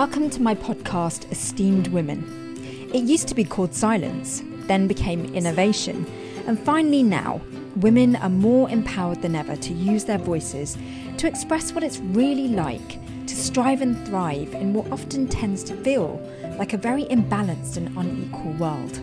Welcome to my podcast, Esteemed Women. It used to be called Silence, then became Innovation, and finally now, women are more empowered than ever to use their voices to express what it's really like to strive and thrive in what often tends to feel like a very imbalanced and unequal world.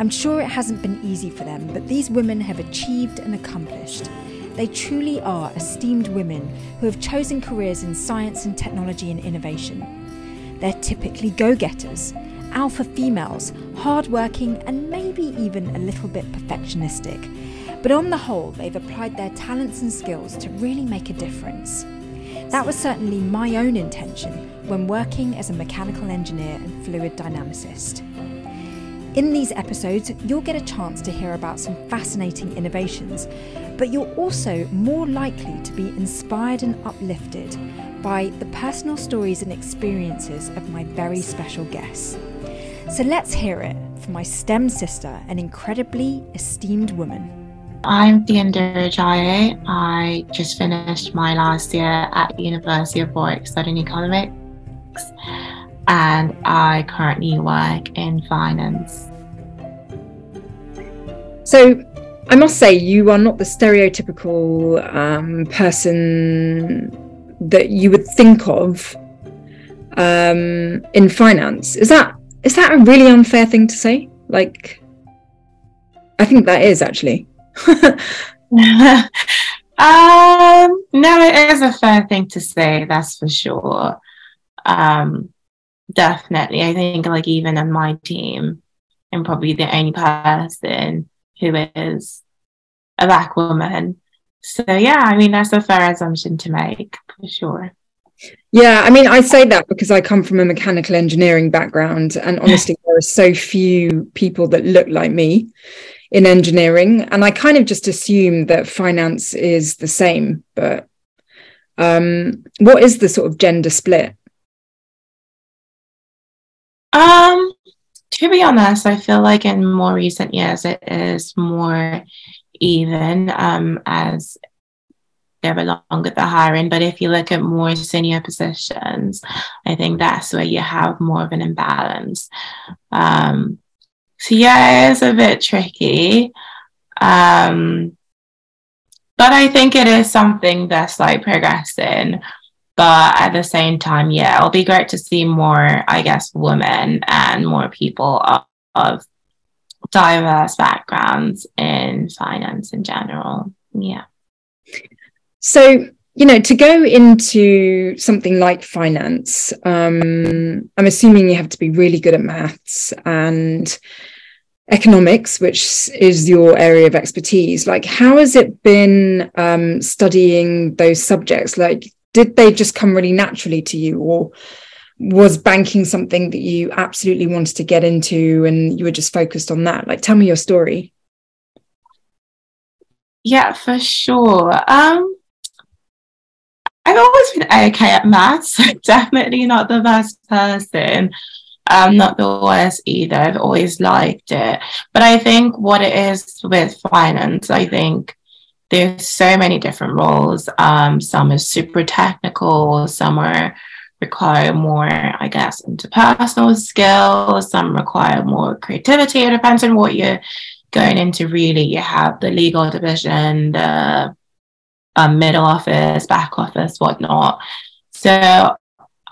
I'm sure it hasn't been easy for them, but these women have achieved and accomplished. They truly are esteemed women who have chosen careers in science and technology and innovation. They're typically go getters, alpha females, hardworking, and maybe even a little bit perfectionistic. But on the whole, they've applied their talents and skills to really make a difference. That was certainly my own intention when working as a mechanical engineer and fluid dynamicist. In these episodes, you'll get a chance to hear about some fascinating innovations, but you're also more likely to be inspired and uplifted by the personal stories and experiences of my very special guests. So let's hear it from my STEM sister, an incredibly esteemed woman. I'm Diandra Ajayi. I just finished my last year at the University of Warwick studying economics, and I currently work in finance. So, I must say, you are not the stereotypical um, person that you would think of um, in finance. Is that is that a really unfair thing to say? Like, I think that is actually. um, no, it is a fair thing to say, that's for sure. Um, definitely. I think, like, even in my team, I'm probably the only person who is a black woman. So, yeah, I mean, that's a fair assumption to make for sure. Yeah, I mean, I say that because I come from a mechanical engineering background, and honestly, there are so few people that look like me in engineering and i kind of just assume that finance is the same but um, what is the sort of gender split um to be honest i feel like in more recent years it is more even um, as they're along with the hiring but if you look at more senior positions i think that's where you have more of an imbalance um, so yeah, it is a bit tricky. Um, but I think it is something that's like progressing. But at the same time, yeah, it'll be great to see more, I guess, women and more people of, of diverse backgrounds in finance in general. Yeah. So, you know, to go into something like finance, um, I'm assuming you have to be really good at maths and economics, which is your area of expertise, like how has it been um, studying those subjects? Like, did they just come really naturally to you, or was banking something that you absolutely wanted to get into and you were just focused on that? Like, tell me your story. Yeah, for sure. Um, I've always been okay at maths. Definitely not the best person. I'm not the worst either. I've always liked it. But I think what it is with finance, I think there's so many different roles. Um, some are super technical, some are require more, I guess, interpersonal skills, some require more creativity. It depends on what you're going into really. You have the legal division, the um, middle office, back office, whatnot. So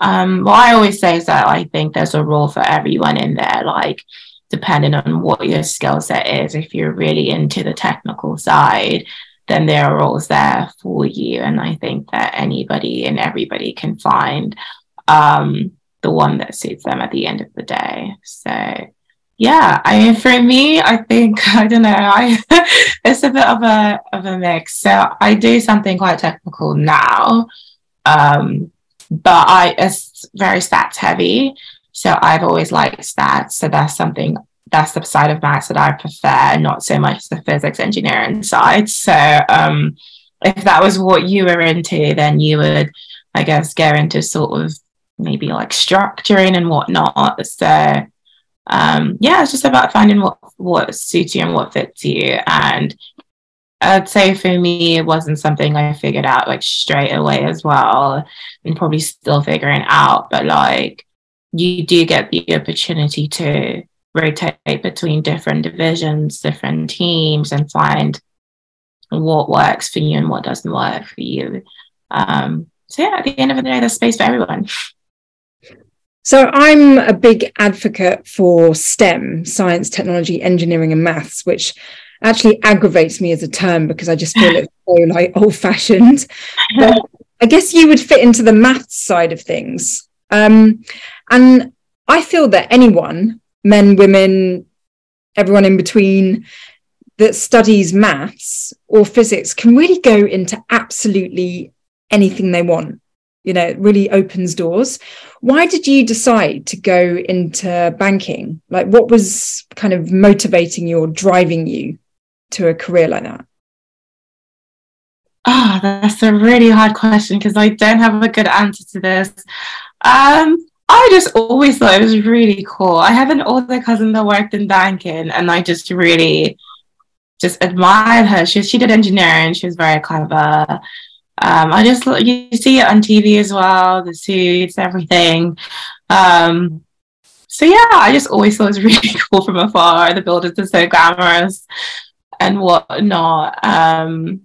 um, what I always say is that I think there's a role for everyone in there, like depending on what your skill set is. If you're really into the technical side, then there are roles there for you. And I think that anybody and everybody can find um, the one that suits them at the end of the day. So yeah, I mean, for me, I think I don't know. I it's a bit of a of a mix. So I do something quite technical now, um, but I it's very stats heavy. So I've always liked stats. So that's something that's the side of maths that I prefer, not so much the physics engineering side. So um, if that was what you were into, then you would, I guess, go into sort of maybe like structuring and whatnot. So um, yeah, it's just about finding what what suits you and what fits you. And I'd say for me, it wasn't something I figured out like straight away as well, and probably still figuring out. But like, you do get the opportunity to rotate between different divisions, different teams, and find what works for you and what doesn't work for you. Um, so yeah, at the end of the day, there's space for everyone. So I'm a big advocate for STEM, science, technology, engineering, and maths, which actually aggravates me as a term because I just feel it's so like old fashioned. But I guess you would fit into the maths side of things. Um, and I feel that anyone, men, women, everyone in between, that studies maths or physics can really go into absolutely anything they want. You know, it really opens doors. Why did you decide to go into banking? Like, what was kind of motivating you or driving you to a career like that? Oh, that's a really hard question because I don't have a good answer to this. Um, I just always thought it was really cool. I have an older cousin that worked in banking, and I just really just admired her. She she did engineering. She was very clever. Um, I just you see it on TV as well, the suits, everything. Um, so yeah, I just always thought it was really cool from afar. The buildings are so glamorous and whatnot. Um,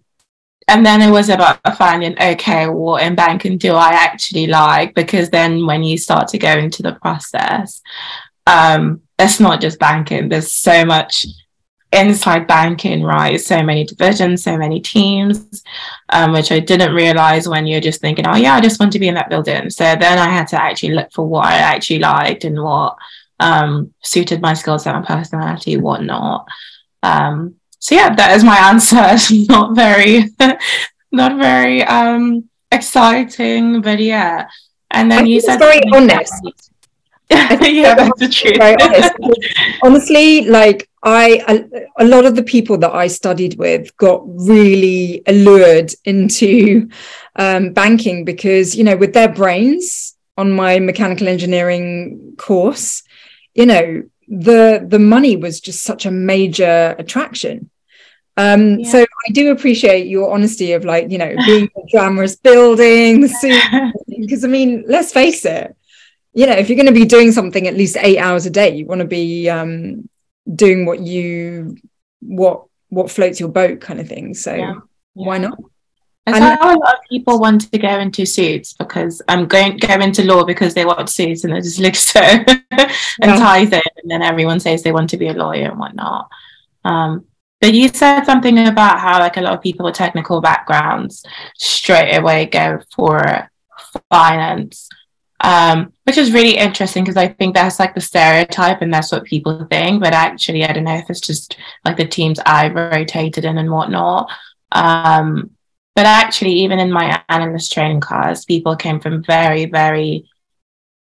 and then it was about finding okay, what in banking do I actually like? Because then when you start to go into the process, um, it's not just banking. There's so much inside banking, right? So many divisions, so many teams, um, which I didn't realize when you're just thinking, oh yeah, I just want to be in that building. So then I had to actually look for what I actually liked and what um, suited my skill set and personality, whatnot. Um, so yeah, that is my answer. not very, not very um, exciting, but yeah. And then you said very honest. yeah, that's the truth. honest. Honestly, like I, a, a, lot of the people that I studied with got really allured into um, banking because you know, with their brains on my mechanical engineering course, you know, the the money was just such a major attraction. Um, yeah. So I do appreciate your honesty of like, you know, being a glamorous building, the suit, because I mean, let's face it, you know, if you're going to be doing something at least eight hours a day, you want to be um, doing what you what what floats your boat, kind of thing. So yeah. why not? And so a lot of people want to go into suits because I'm going go into law because they want suits and they just look so and enticing, and then everyone says they want to be a lawyer and whatnot. Um, but you said something about how like a lot of people with technical backgrounds straight away go for finance, um, which is really interesting because I think that's like the stereotype and that's what people think. But actually, I don't know if it's just like the teams I've rotated in and whatnot. Um, but actually, even in my analyst training class, people came from very, very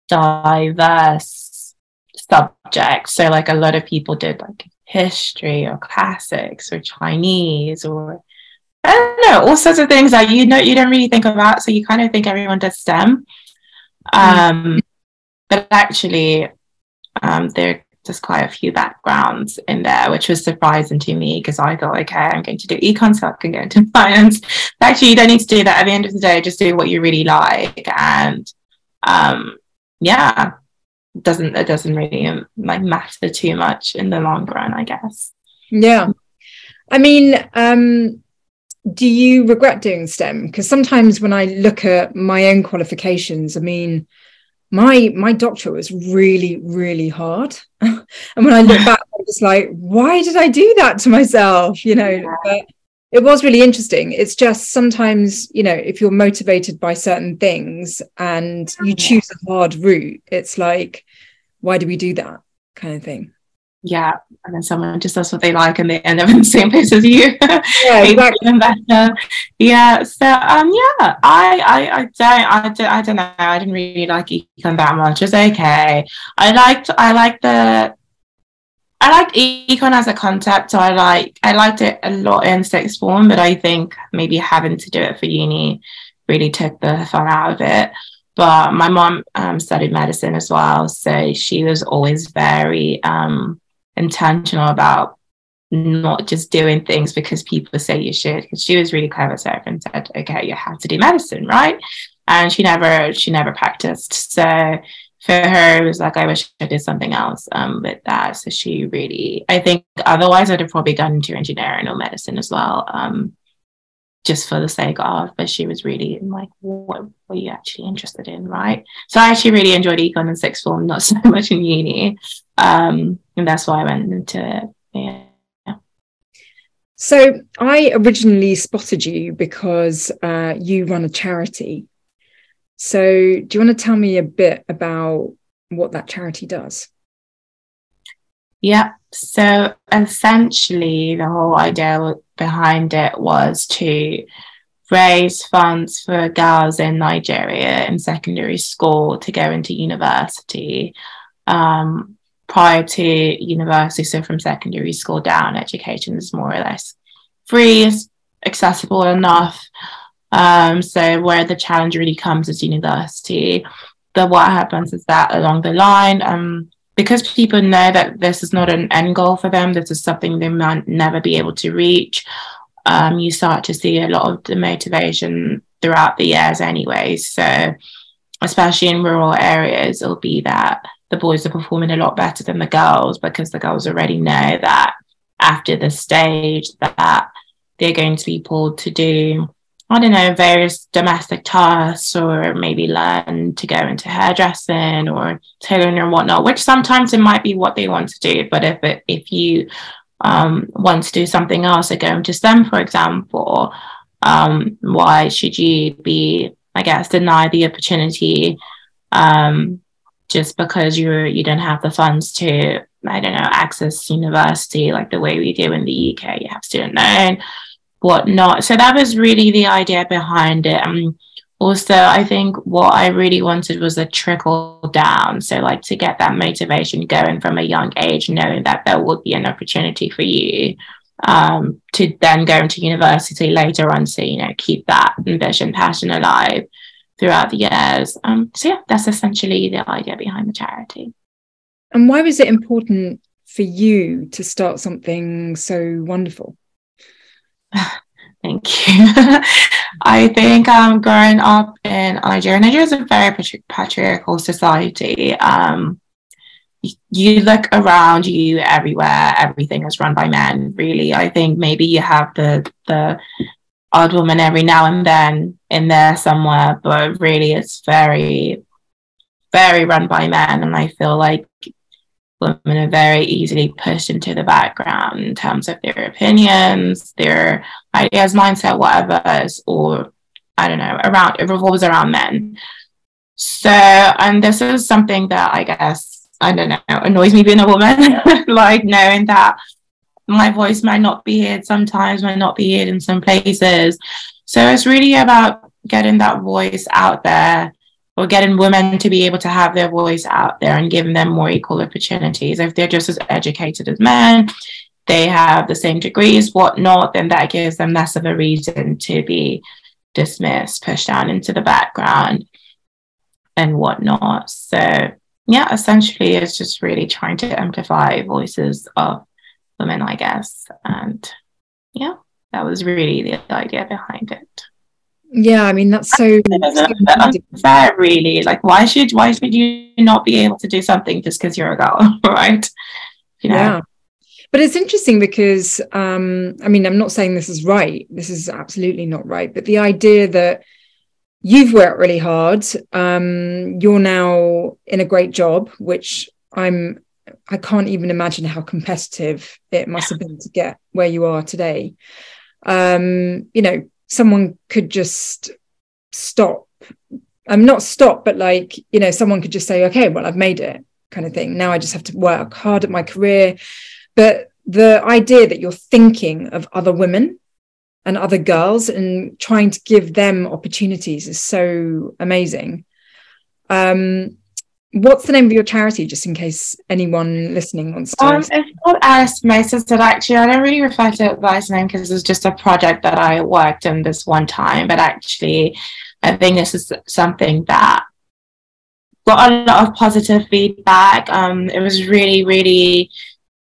diverse subjects. So, like, a lot of people did like history or classics or Chinese or I don't know, all sorts of things that you know you don't really think about. So you kind of think everyone does STEM. Mm. Um, but actually, um, there there's quite a few backgrounds in there, which was surprising to me because I thought, okay, I'm going to do econ, so I can go into finance. But actually, you don't need to do that. At the end of the day, just do what you really like, and um, yeah, it doesn't it doesn't really um, like matter too much in the long run, I guess. Yeah, I mean, um, do you regret doing STEM? Because sometimes when I look at my own qualifications, I mean my my doctorate was really really hard. And when i look back i'm just like why did i do that to myself? You know yeah. but it was really interesting. It's just sometimes you know if you're motivated by certain things and you choose a hard route it's like why do we do that kind of thing yeah and then someone just does what they like and they end up in the same place as you. Yeah exactly. better. yeah so um yeah I, I i don't i don't i don't know. I didn't really like econ that much. It's okay. I liked i liked the I liked econ as a concept, so I like I liked it a lot in sixth form, but I think maybe having to do it for uni really took the fun out of it. But my mom um, studied medicine as well, so she was always very um, intentional about not just doing things because people say you should. Because she was really clever, Sarah, and said, "Okay, you have to do medicine, right?" And she never, she never practiced. So for her, it was like, I wish I did something else um, with that. So she really, I think, otherwise I'd have probably gone into engineering or medicine as well, um, just for the sake of. But she was really like, what were you actually interested in, right? So I actually really enjoyed econ in sixth form, not so much in uni, um, and that's why I went into it. Yeah. So I originally spotted you because uh, you run a charity so, do you want to tell me a bit about what that charity does? Yeah. So, essentially, the whole idea behind it was to raise funds for girls in Nigeria in secondary school to go into university. Um, prior to university, so from secondary school down, education is more or less free, accessible enough. Um, so where the challenge really comes is university. But what happens is that along the line, um, because people know that this is not an end goal for them, this is something they might never be able to reach. Um, you start to see a lot of the motivation throughout the years, anyway. So, especially in rural areas, it'll be that the boys are performing a lot better than the girls because the girls already know that after the stage that they're going to be pulled to do I don't know, various domestic tasks or maybe learn to go into hairdressing or tailoring or whatnot, which sometimes it might be what they want to do. But if it, if you um, want to do something else, like go into STEM, for example, um, why should you be, I guess, denied the opportunity um, just because you're you don't have the funds to, I don't know, access university like the way we do in the UK? You have student loan whatnot. So that was really the idea behind it. Um, also, I think what I really wanted was a trickle down. So, like to get that motivation going from a young age, knowing that there would be an opportunity for you um, to then go into university later on. So, you know, keep that ambition, passion alive throughout the years. Um, so, yeah, that's essentially the idea behind the charity. And why was it important for you to start something so wonderful? Thank you. I think um, growing up in Nigeria, Nigeria is a very patriarchal society. Um, you look around you everywhere, everything is run by men, really. I think maybe you have the the odd woman every now and then in there somewhere, but really it's very, very run by men. And I feel like women are very easily pushed into the background in terms of their opinions, their ideas, mindset, whatever, or I don't know, around it revolves around men. So, and this is something that I guess I don't know annoys me being a woman, like knowing that my voice might not be heard sometimes, might not be heard in some places. So it's really about getting that voice out there or getting women to be able to have their voice out there and giving them more equal opportunities. If they're just as educated as men, they have the same degrees, whatnot, then that gives them less of a reason to be dismissed, pushed down into the background and whatnot. So yeah, essentially it's just really trying to amplify voices of women, I guess. And yeah, that was really the idea behind it. Yeah, I mean that's so, so really. Like, why should why should you not be able to do something just because you're a girl, right? You know? Yeah, but it's interesting because um, I mean, I'm not saying this is right. This is absolutely not right. But the idea that you've worked really hard, um, you're now in a great job, which I'm. I can't even imagine how competitive it must have been to get where you are today. Um, you know, someone could just stop. I'm not stop but like you know someone could just say okay well i've made it kind of thing. Now i just have to work hard at my career. But the idea that you're thinking of other women and other girls and trying to give them opportunities is so amazing. Um what's the name of your charity just in case anyone listening wants to um, it's called Anastomosis that actually I don't really refer to it by its name because it's just a project that I worked in this one time but actually I think this is something that got a lot of positive feedback. Um, it was really really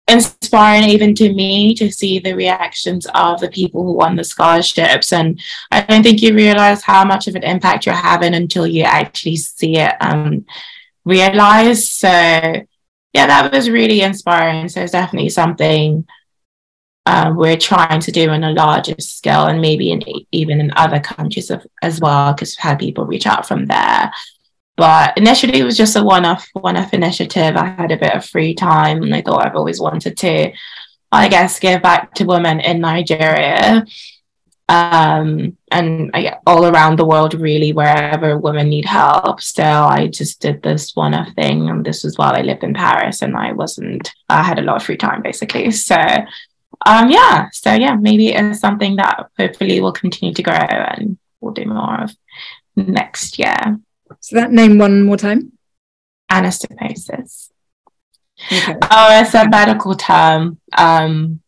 inspiring even to me to see the reactions of the people who won the scholarships and i don't think you realize how much of an impact you're having until you actually see it. Um realized so yeah that was really inspiring. So it's definitely something um, we're trying to do on a larger scale and maybe in, even in other countries of, as well because we've had people reach out from there. But initially, it was just a one-off, one-off initiative. I had a bit of free time, and I thought I've always wanted to, I guess, give back to women in Nigeria, um, and I, all around the world, really, wherever women need help. So I just did this one-off thing, and this was while I lived in Paris, and I wasn't, I had a lot of free time, basically. So um yeah so yeah maybe it's something that hopefully will continue to grow and we'll do more of next year so that name one more time. Anastomosis. Okay. Oh, it's a medical term. Um,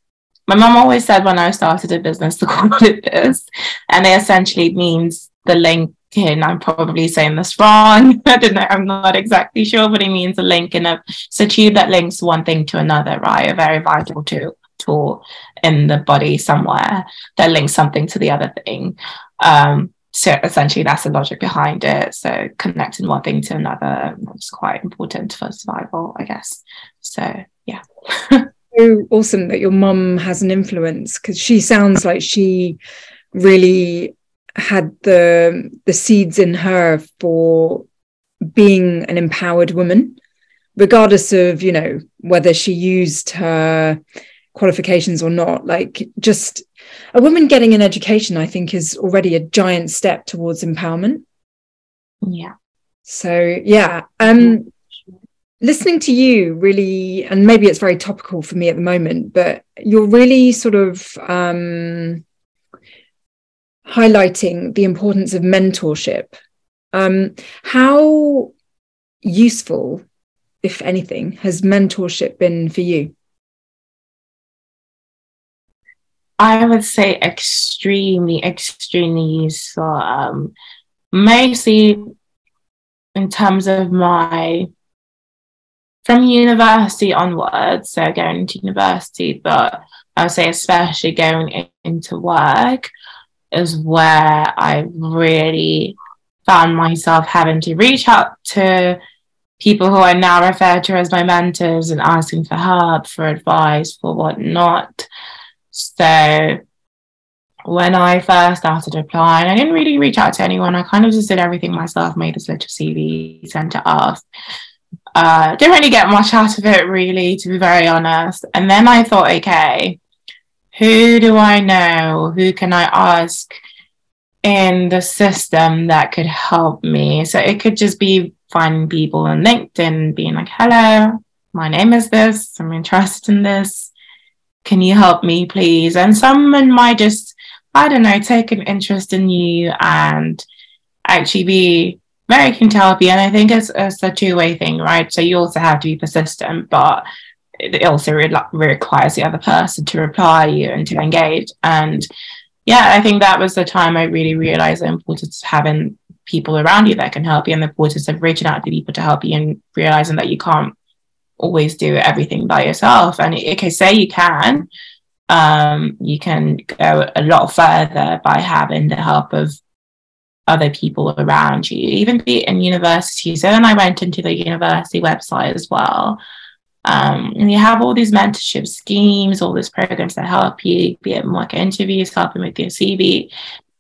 my mom always said when I started a business to call it this, and it essentially means the link in. I'm probably saying this wrong. I don't know. I'm not exactly sure, but it means a link in a it's tube that links one thing to another. Right, a very vital tool tool in the body somewhere that links something to the other thing. Um, so essentially that's the logic behind it so connecting one thing to another is quite important for survival i guess so yeah so awesome that your mum has an influence because she sounds like she really had the the seeds in her for being an empowered woman regardless of you know whether she used her qualifications or not. Like just a woman getting an education i think is already a giant step towards empowerment. Yeah. So yeah um listening to you really and maybe it's very topical for me at the moment but you're really sort of um highlighting the importance of mentorship um how useful if anything has mentorship been for you I would say extremely, extremely useful. Um, mostly in terms of my from university onwards, so going to university, but I would say especially going in, into work is where I really found myself having to reach out to people who I now refer to as my mentors and asking for help, for advice, for whatnot. So when I first started applying, I didn't really reach out to anyone. I kind of just did everything myself, made this little CV, sent it off. Uh, didn't really get much out of it, really, to be very honest. And then I thought, okay, who do I know? Who can I ask in the system that could help me? So it could just be finding people on LinkedIn, being like, hello, my name is this, I'm interested in this can you help me please and someone might just i don't know take an interest in you and actually be very to help you and i think it's, it's a two-way thing right so you also have to be persistent but it also re- requires the other person to reply you and to engage and yeah i think that was the time i really realized the importance of having people around you that can help you and the importance of reaching out to people to help you and realizing that you can't always do everything by yourself. And okay, say you can, um, you can go a lot further by having the help of other people around you, even be in university. So then I went into the university website as well. Um, and you have all these mentorship schemes, all these programs that help you, be it mock interviews, helping with your CV,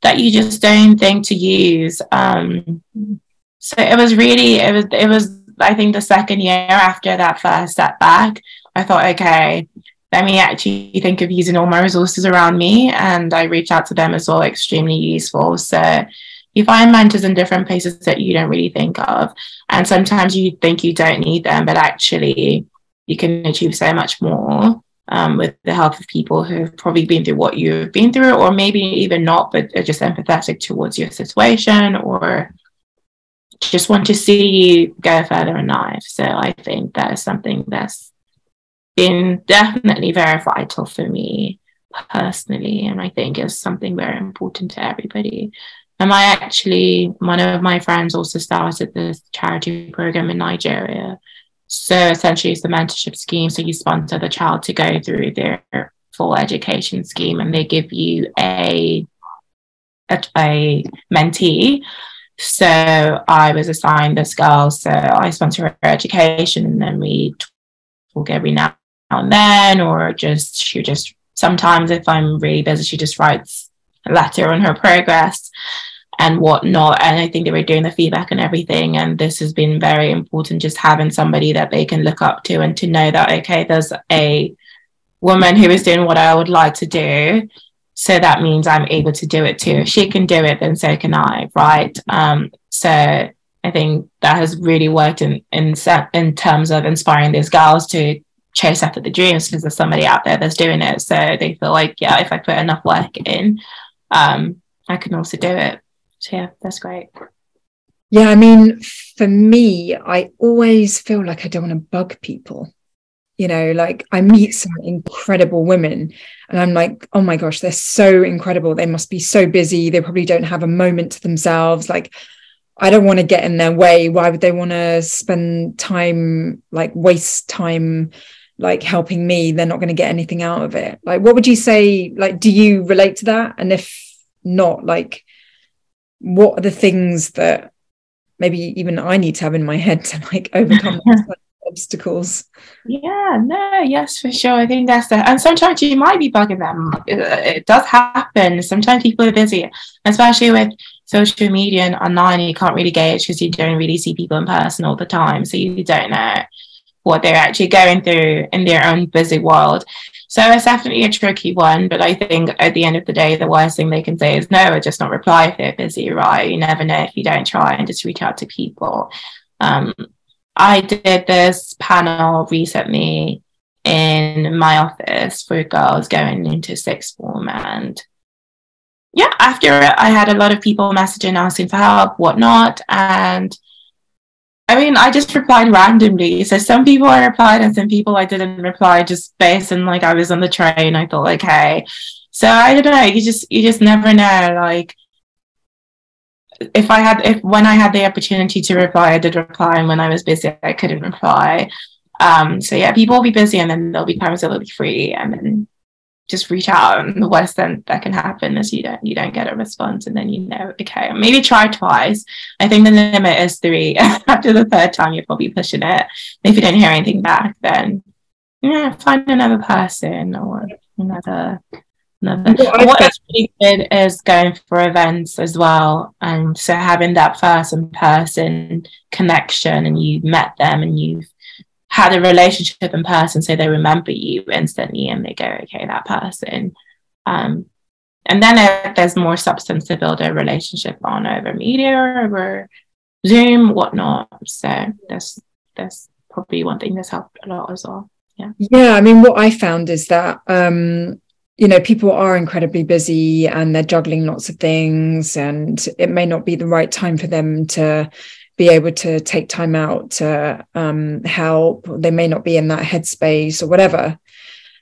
that you just don't think to use. Um, so it was really, it was, it was I think the second year after that first setback, I thought, okay, let me actually think of using all my resources around me. And I reached out to them as well, extremely useful. So you find mentors in different places that you don't really think of. And sometimes you think you don't need them, but actually you can achieve so much more um, with the help of people who've probably been through what you've been through, or maybe even not, but are just empathetic towards your situation or just want to see you go further in life. So I think that is something that's been definitely very vital for me personally. And I think is something very important to everybody. And I actually, one of my friends also started this charity program in Nigeria So essentially, it's the mentorship scheme. So you sponsor the child to go through their full education scheme, and they give you a a, a mentee. So I was assigned this girl, so I sponsor her education, and then we talk every now and then, or just she just sometimes if I'm really busy, she just writes a letter on her progress and whatnot. And I think they were doing the feedback and everything. And this has been very important, just having somebody that they can look up to and to know that, okay, there's a woman who is doing what I would like to do. So that means I'm able to do it too. If she can do it, then so can I, right? Um, so I think that has really worked in in in terms of inspiring these girls to chase after the dreams because there's somebody out there that's doing it. So they feel like, yeah, if I put enough work in, um, I can also do it. So yeah, that's great. Yeah, I mean, for me, I always feel like I don't want to bug people. You know, like I meet some incredible women and I'm like, oh my gosh, they're so incredible. They must be so busy. They probably don't have a moment to themselves. Like, I don't want to get in their way. Why would they want to spend time, like, waste time like helping me they're not going to get anything out of it like what would you say like do you relate to that and if not like what are the things that maybe even i need to have in my head to like overcome obstacles? Yeah no yes for sure. I think that's the and sometimes you might be bugging them. It, it does happen. Sometimes people are busy especially with social media and online you can't really gauge because you don't really see people in person all the time so you don't know what they're actually going through in their own busy world. So it's definitely a tricky one, but I think at the end of the day, the worst thing they can say is no, or just not reply if they're busy, right? You never know if you don't try and just reach out to people. Um, I did this panel recently in my office for girls going into sixth form and yeah, after I had a lot of people messaging asking for help, whatnot, and I mean, I just replied randomly. So some people I replied and some people I didn't reply just based on like I was on the train. I thought, okay. So I don't know. You just you just never know. Like if I had if when I had the opportunity to reply, I did reply, and when I was busy, I couldn't reply. Um, so yeah, people will be busy, and then there'll be times that they'll be free, and then just reach out and the worst thing that can happen is you don't you don't get a response and then you know okay maybe try twice. I think the limit is three. After the third time you're probably pushing it. If you don't hear anything back then yeah find another person or another another. What's really good is going for events as well. And so having that first in person connection and you've met them and you've had a relationship in person so they remember you instantly and they go okay that person. Um, and then if there's more substance to build a relationship on over media over zoom whatnot. So that's that's probably one thing that's helped a lot as well. Yeah. Yeah i mean what i found is that um you know people are incredibly busy and they're juggling lots of things and it may not be the right time for them to be able to take time out to um, help. They may not be in that headspace or whatever.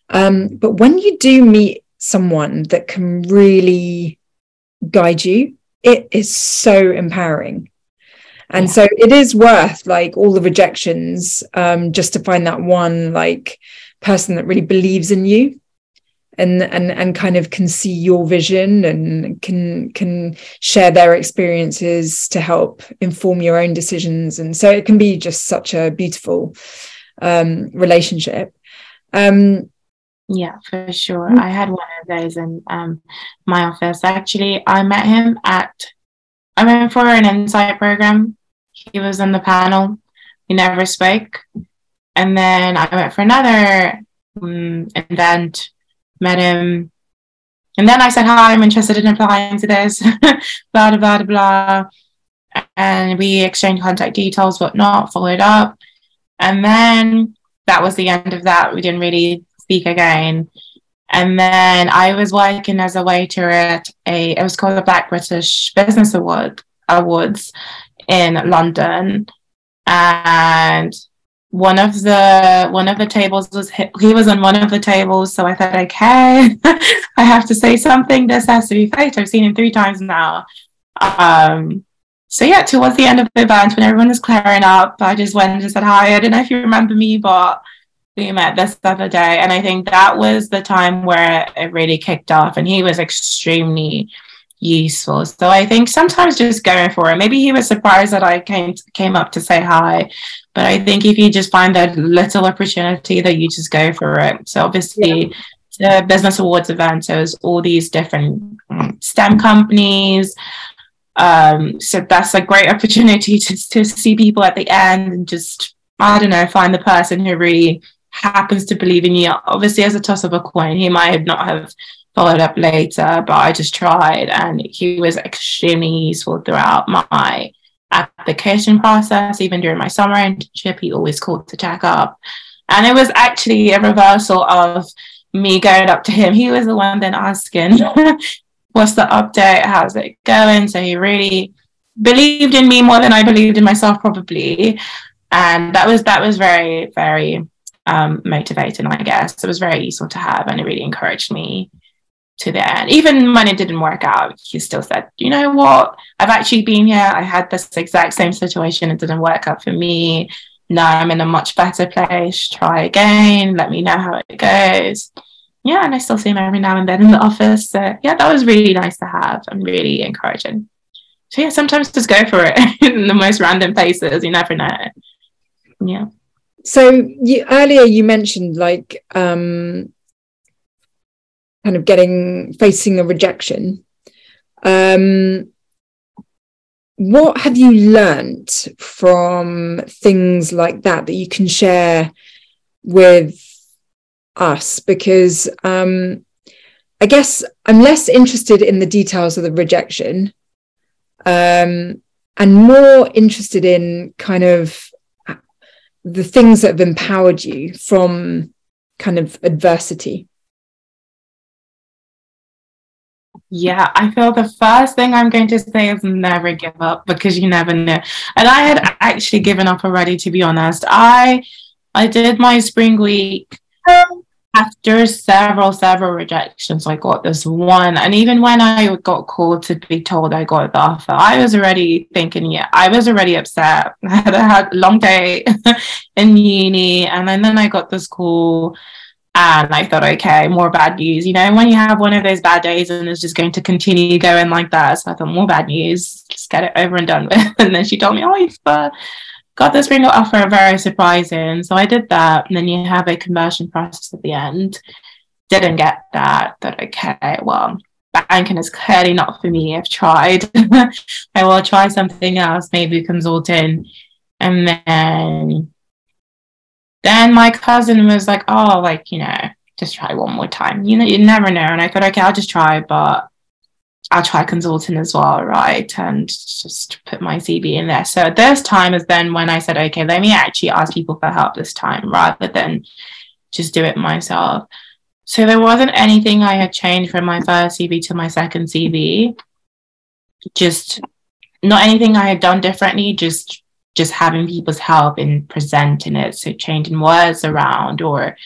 Um, but when you do meet someone that can really guide you, it is so empowering. And yeah. so it is worth like all the rejections um, just to find that one like person that really believes in you and and and kind of can see your vision and can can share their experiences to help inform your own decisions. And so it can be just such a beautiful um, relationship. Um, yeah for sure. Mm. i had one of those in um, my office. Actually i met him at i went for an insight program. He was in the panel. He never spoke. And then i went for another um, event met him. And then I said, Hi, I'm interested in applying to this, blah, blah, blah, blah. And we exchanged contact details, whatnot, followed up. And then that was the end of that. We didn't really speak again. And then I was working as a waiter at a, it was called the Black British Business Award Awards in London. And one of the one of the tables was he was on one of the tables so i thought okay i have to say something this has to be fate i've seen him three times now um so yeah, towards the end of the event, when everyone was clearing up, I just went and said hi. I don't know if you remember me, but we met this other day, and I think that was the time where it really kicked off. And he was extremely useful. So I think sometimes just going for it. Maybe he was surprised that I came came up to say hi, but I think if you just find that little opportunity, that you just go for it. So obviously. Yeah. The business awards event, so was all these different mm, STEM companies, um, so that's a great opportunity to, to see people at the end and just, I don't know, find the person who really happens to believe in you. Obviously, as a toss of a coin, he might not have followed up later, but I just tried and he was extremely useful throughout my application process. Even during my summer internship, he always called to check up. And it was actually a reversal of me going up to him. He was the one then asking what's the update? How's it going? So he really believed in me more than I believed in myself, probably. And that was that was very, very um, motivating, I guess. It was very useful to have and it really encouraged me to the end. Even when it didn't work out, he still said, you know what? I've actually been here. I had this exact same situation. It didn't work out for me. Now I'm in a much better place. Try again. Let me know how it goes yeah, and I still see him every now and then in the office. So yeah, that was really nice to have and really encouraging. So yeah, sometimes just go for it in the most random places. You never know. Yeah. So you, earlier you mentioned like um, kind of getting facing a rejection. Um, what have you learned from things like that that you can share with us because um, I guess I'm less interested in the details of the rejection um, and more interested in kind of the things that have empowered you from kind of adversity. Yeah, I feel the first thing I'm going to say is never give up because you never know. And I had actually given up already, to be honest. I I did my spring week after several several rejections i got this one and even when i got called to be told i got the offer i was already thinking yeah i was already upset i had, a long day in uni and then, then i got this call and i thought okay more bad news you know when you have one of those bad days and it's just going to continue going like that so i thought more bad news just get it over and done with and then she told me oh you've got this ring offer very surprising. So I did that. And then you have a conversion process at the end. Didn't get that. Thought, okay, well, banking is clearly not for me. I've tried. I will try something else, maybe consulting. And then then my cousin was like, oh, like, you know, just try one more time. You know, you never know. And I thought, okay, I'll just try, but I'll try consulting as well, right? And just put my CV in there. So this time is then when I said, okay, let me actually ask people for help this time rather than just do it myself. So there wasn't anything I had changed from my first CV to my second CV. Just not anything I had done differently, just just having people's help in presenting it. So changing words around or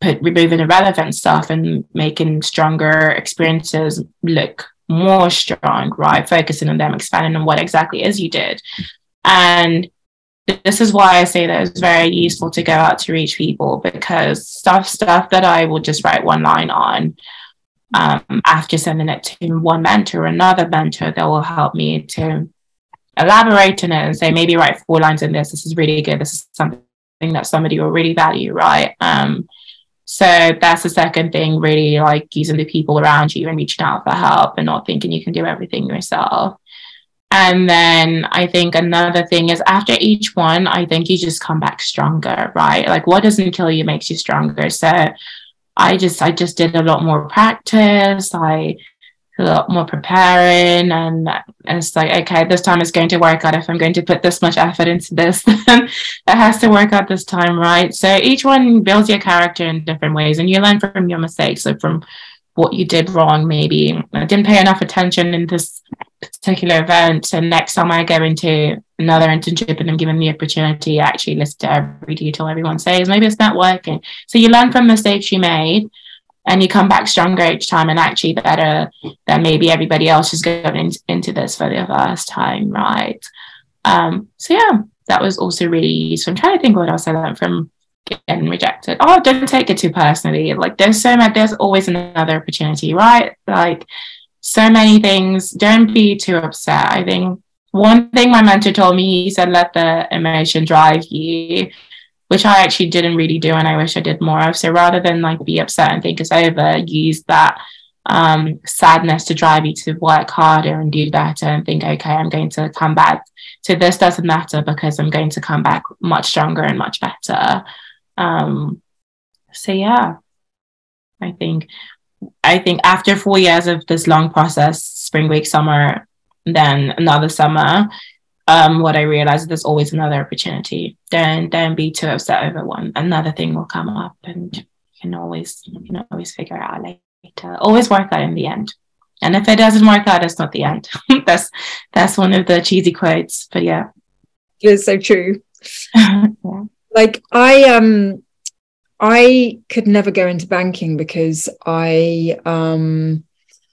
put removing irrelevant stuff and making stronger experiences look more strong, right? Focusing on them, expanding on what exactly is you did. And this is why I say that it's very useful to go out to reach people because stuff stuff that I will just write one line on um, after sending it to one mentor or another mentor that will help me to elaborate on it and say maybe write four lines in this. This is really good. This is something that somebody will really value, right? Um, so that's the second thing, really like using the people around you and reaching out for help and not thinking you can do everything yourself. And then I think another thing is after each one, I think you just come back stronger, right? Like what doesn't kill you makes you stronger. So I just I just did a lot more practice. I a lot more preparing and, and it's like okay this time it's going to work out. If i'm going to put this much effort into this then it has to work out this time right? So each one builds your character in different ways and you learn from your mistakes. So from what you did wrong maybe i didn't pay enough attention in this particular event. So next time i go into another internship and i'm given the opportunity I actually listen to every detail everyone says. Maybe it's not working. So you learn from mistakes you made and you come back stronger each time and actually better than maybe everybody else who's going in, into this for the first time, right? Um, so yeah, that was also really useful. I'm trying to think what else I learned from getting rejected. Oh, don't take it too personally. Like there's so much, there's always another opportunity, right? Like so many things. Don't be too upset. I think one thing my mentor told me, he said, let the emotion drive you which I actually didn't really do and I wish I did more of. So rather than like be upset and think it's over, use that um, sadness to drive you to work harder and do better and think, okay, I'm going to come back. So this doesn't matter because I'm going to come back much stronger and much better. Um, so yeah, I think I think after four years of this long process, spring week, summer, then another summer, um, what I realized is there's always another opportunity. Don't don't be too upset over one. Another thing will come up, and you can always you can always figure it out later. Always work out in the end. And if it doesn't work out, it's not the end. that's that's one of the cheesy quotes. But yeah, it's so true. yeah. Like I um I could never go into banking because I um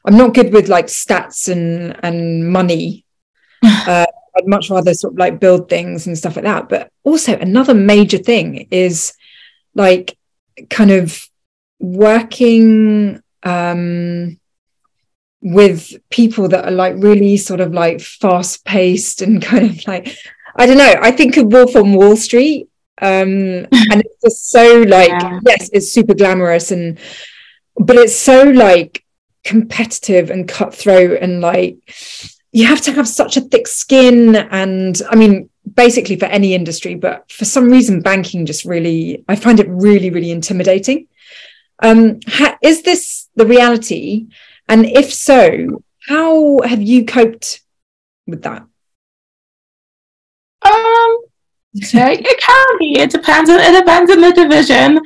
I'm not good with like stats and and money. Uh, I'd much rather sort of like build things and stuff like that. But also another major thing is like kind of working um with people that are like really sort of like fast paced and kind of like I don't know. I think of Wolf on Wall Street, um, and it's just so like yeah. yes, it's super glamorous and but it's so like competitive and cutthroat and like you have to have such a thick skin and i mean basically for any industry but for some reason banking just really i find it really really intimidating. Um ha- is this the reality? And if so how have you coped with that? Um it can be. It depends on it depends on the division.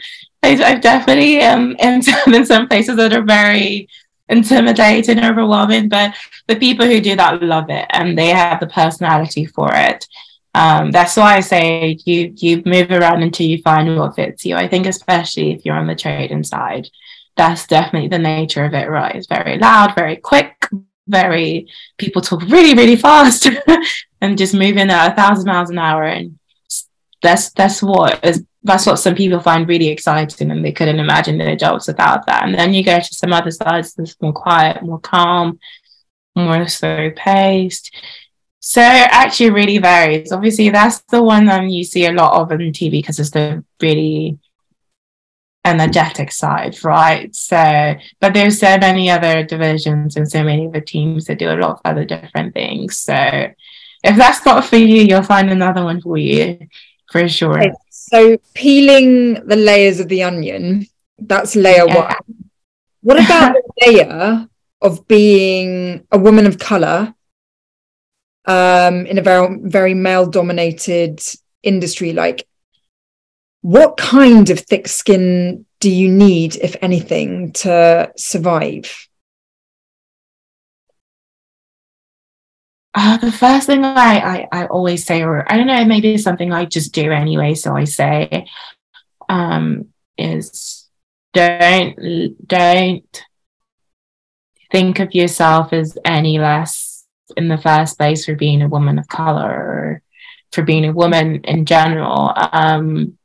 I, have definitely um in, in some places that are very intimidating, overwhelming, but the people who do that love it and they have the personality for it. Um, that's why I say you you move around until you find what fits you. I think especially if you're on the trading side, that's definitely the nature of it, right? It's very loud, very quick, very people talk really, really fast and just moving at a thousand miles an hour. And that's that's what is that's what some people find really exciting and they couldn't imagine their jobs without that. And then you go to some other sides that's more quiet, more calm, more slow paced. So it actually really varies. Obviously, that's the one that you see a lot of on TV because it's the really energetic side, right? So, but there's so many other divisions and so many other teams that do a lot of other different things. So, if that's not for you, you'll find another one for you for sure. So peeling the layers of the onion, that's layer yeah. one. What about the layer of being a woman of color um, in a very very male dominated industry? Like, what kind of thick skin do you need, if anything, to survive? Uh, the first thing I, I, I always say, or I don't know, maybe it's something I just do anyway. So I say, um, is don't don't think of yourself as any less in the first place for being a woman of color or for being a woman in general. Um,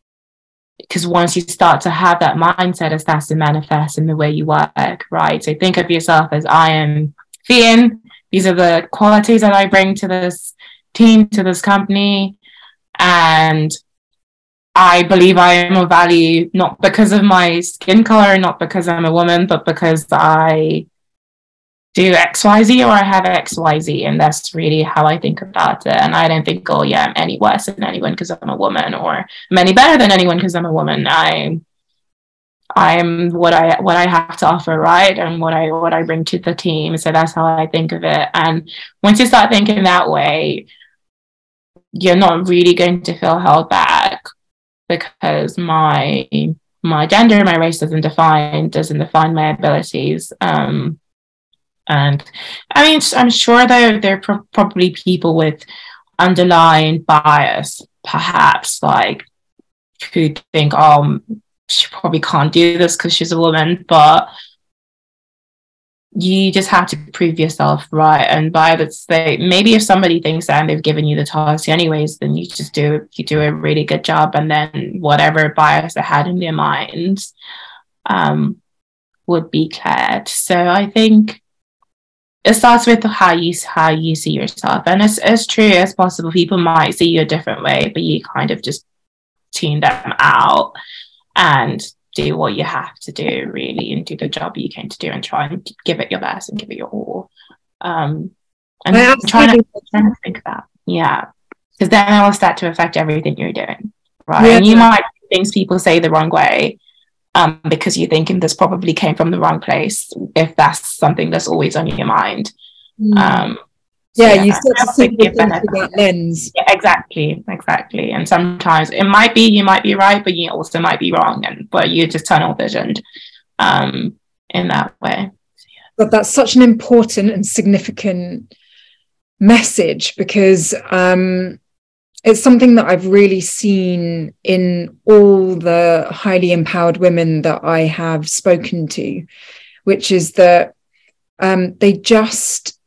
because once you start to have that mindset, it starts to manifest in the way you work, right? So think of yourself as I am Fionn these are the qualities that I bring to this team, to this company. And I believe I am of value not because of my skin color, not because I'm a woman, but because I do XYZ or I have XYZ. And that's really how I think about it. And I don't think, oh, yeah, I'm any worse than anyone because I'm a woman or I'm any better than anyone because I'm a woman. I I'm what I what I have to offer, right? And what I what I bring to the team. So that's how I think of it. And once you start thinking that way, you're not really going to feel held back because my my gender, my race doesn't define doesn't define my abilities. Um, and I mean, I'm sure there there are pro- probably people with underlying bias, perhaps like who think, oh, she probably can't do this because she's a woman, but you just have to prove yourself right. And by the say, maybe if somebody thinks that and they've given you the task anyways, then you just do you do a really good job, and then whatever bias they had in their minds um, would be cleared. So I think it starts with how you how you see yourself, and it's as true as possible. People might see you a different way, but you kind of just tune them out and do what you have to do really and do the job you came to do and try and give it your best and give it your all. Um and trying to, trying to think that. Yeah. Because then it will start to affect everything you're doing right? Yeah. and you might things people say the wrong way um because you're thinking this probably came from the wrong place if that's something that's always on your mind. Mm. um yeah, yeah, you start to see that lens. Yeah, exactly, exactly. And sometimes it might be you might be right, but you also might be wrong, and but you're just tunnel visioned um, in that way. But that's such an important and significant message because um, it's something that I've really seen in all the highly empowered women that I have spoken to, which is that um, they just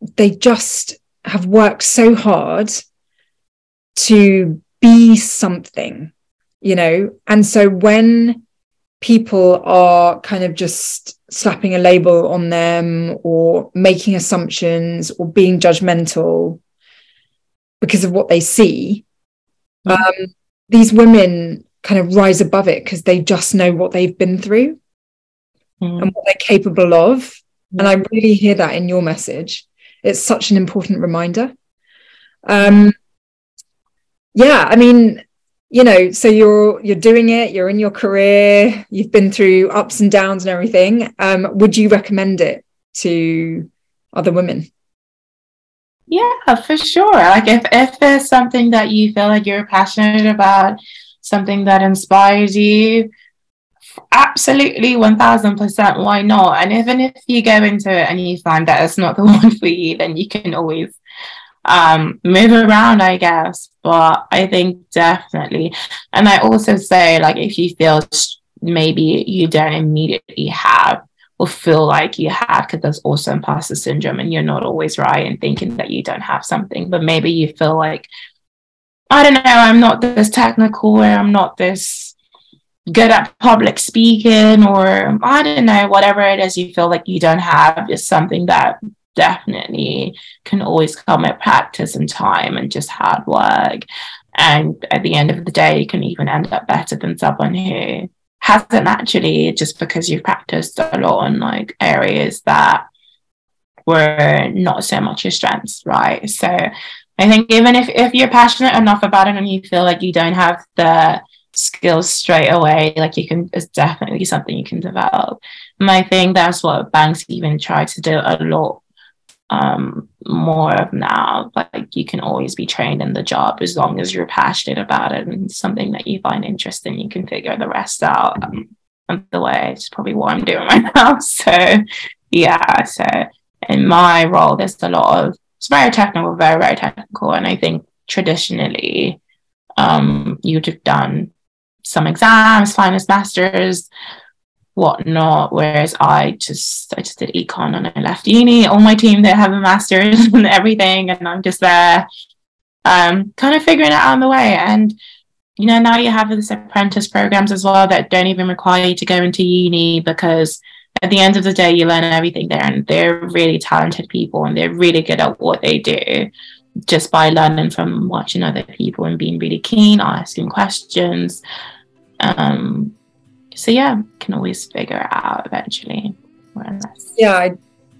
they just have worked so hard to be something, you know? And so when people are kind of just slapping a label on them or making assumptions or being judgmental because of what they see, mm. um, these women kind of rise above it because they just know what they've been through mm. and what they're capable of. Mm. And I really hear that in your message it's such an important reminder. Um, yeah, I mean, you know, so you're you're doing it, you're in your career, you've been through ups and downs and everything. Um, would you recommend it to other women? Yeah, for sure. Like if if there's something that you feel like you're passionate about, something that inspires you, absolutely 1000% why not? And even if you go into it and you find that it's not the one for you then you can always um, move around i guess. But i think definitely and i also say like if you feel maybe you don't immediately have or feel like you have because there's also imposter syndrome and you're not always right in thinking that you don't have something but maybe you feel like i don't know i'm not this technical or i'm not this good at public speaking or I don't know, whatever it is you feel like you don't have is something that definitely can always come at practice and time and just hard work. And at the end of the day, you can even end up better than someone who hasn't actually just because you've practiced a lot on like areas that were not so much your strengths, right? So I think even if, if you're passionate enough about it and you feel like you don't have the skills straight away like you can it's definitely something you can develop. And i think that's what banks even try to do a lot um, more of now. Like you can always be trained in the job as long as you're passionate about it and something that you find interesting you can figure the rest out um, the way. It's probably what i'm doing right now. So yeah so in my role there's a lot of it's very technical very very technical. And i think traditionally um, you'd have done some exams, finance masters, whatnot. Whereas I just I just did econ and I left uni. All my team they have a master's and everything, and I'm just there, um, kind of figuring it out on the way. And you know, now you have this apprentice programs as well that don't even require you to go into uni because at the end of the day you learn everything there and they're really talented people and they're really good at what they do just by learning from watching other people and being really keen, asking questions. Um, so yeah, can always figure it out eventually. Yeah, I,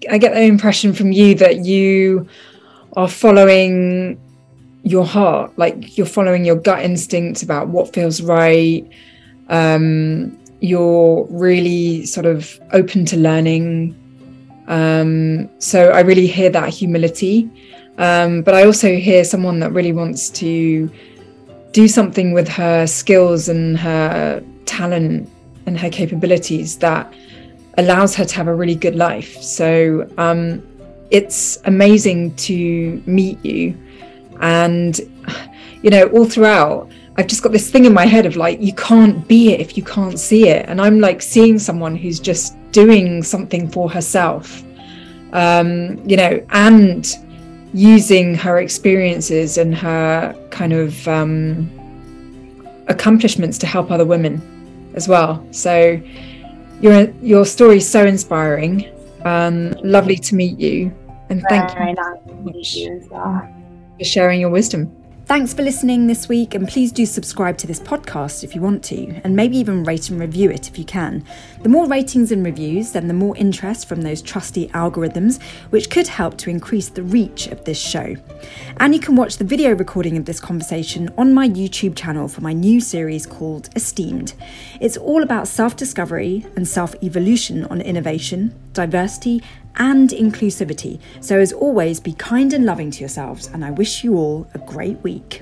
I get the impression from you that you are following your heart, like you're following your gut instinct about what feels right. Um, you're really sort of open to learning. Um, so I really hear that humility um, but I also hear someone that really wants to do something with her skills and her talent and her capabilities that allows her to have a really good life. So um, it's amazing to meet you. And, you know, all throughout, I've just got this thing in my head of like, you can't be it if you can't see it. And I'm like seeing someone who's just doing something for herself, um, you know, and using her experiences and her kind of um, accomplishments to help other women as well. So your your story is so inspiring. Um, lovely to meet you, and thank Very you nice to meet you well. for sharing your wisdom. Thanks for listening this week, and please do subscribe to this podcast if you want to, and maybe even rate and review it if you can. The more ratings and reviews, then the more interest from those trusty algorithms, which could help to increase the reach of this show. And you can watch the video recording of this conversation on my YouTube channel for my new series called Esteemed. It's all about self discovery and self evolution on innovation, diversity, and inclusivity. So, as always, be kind and loving to yourselves, and I wish you all a great week.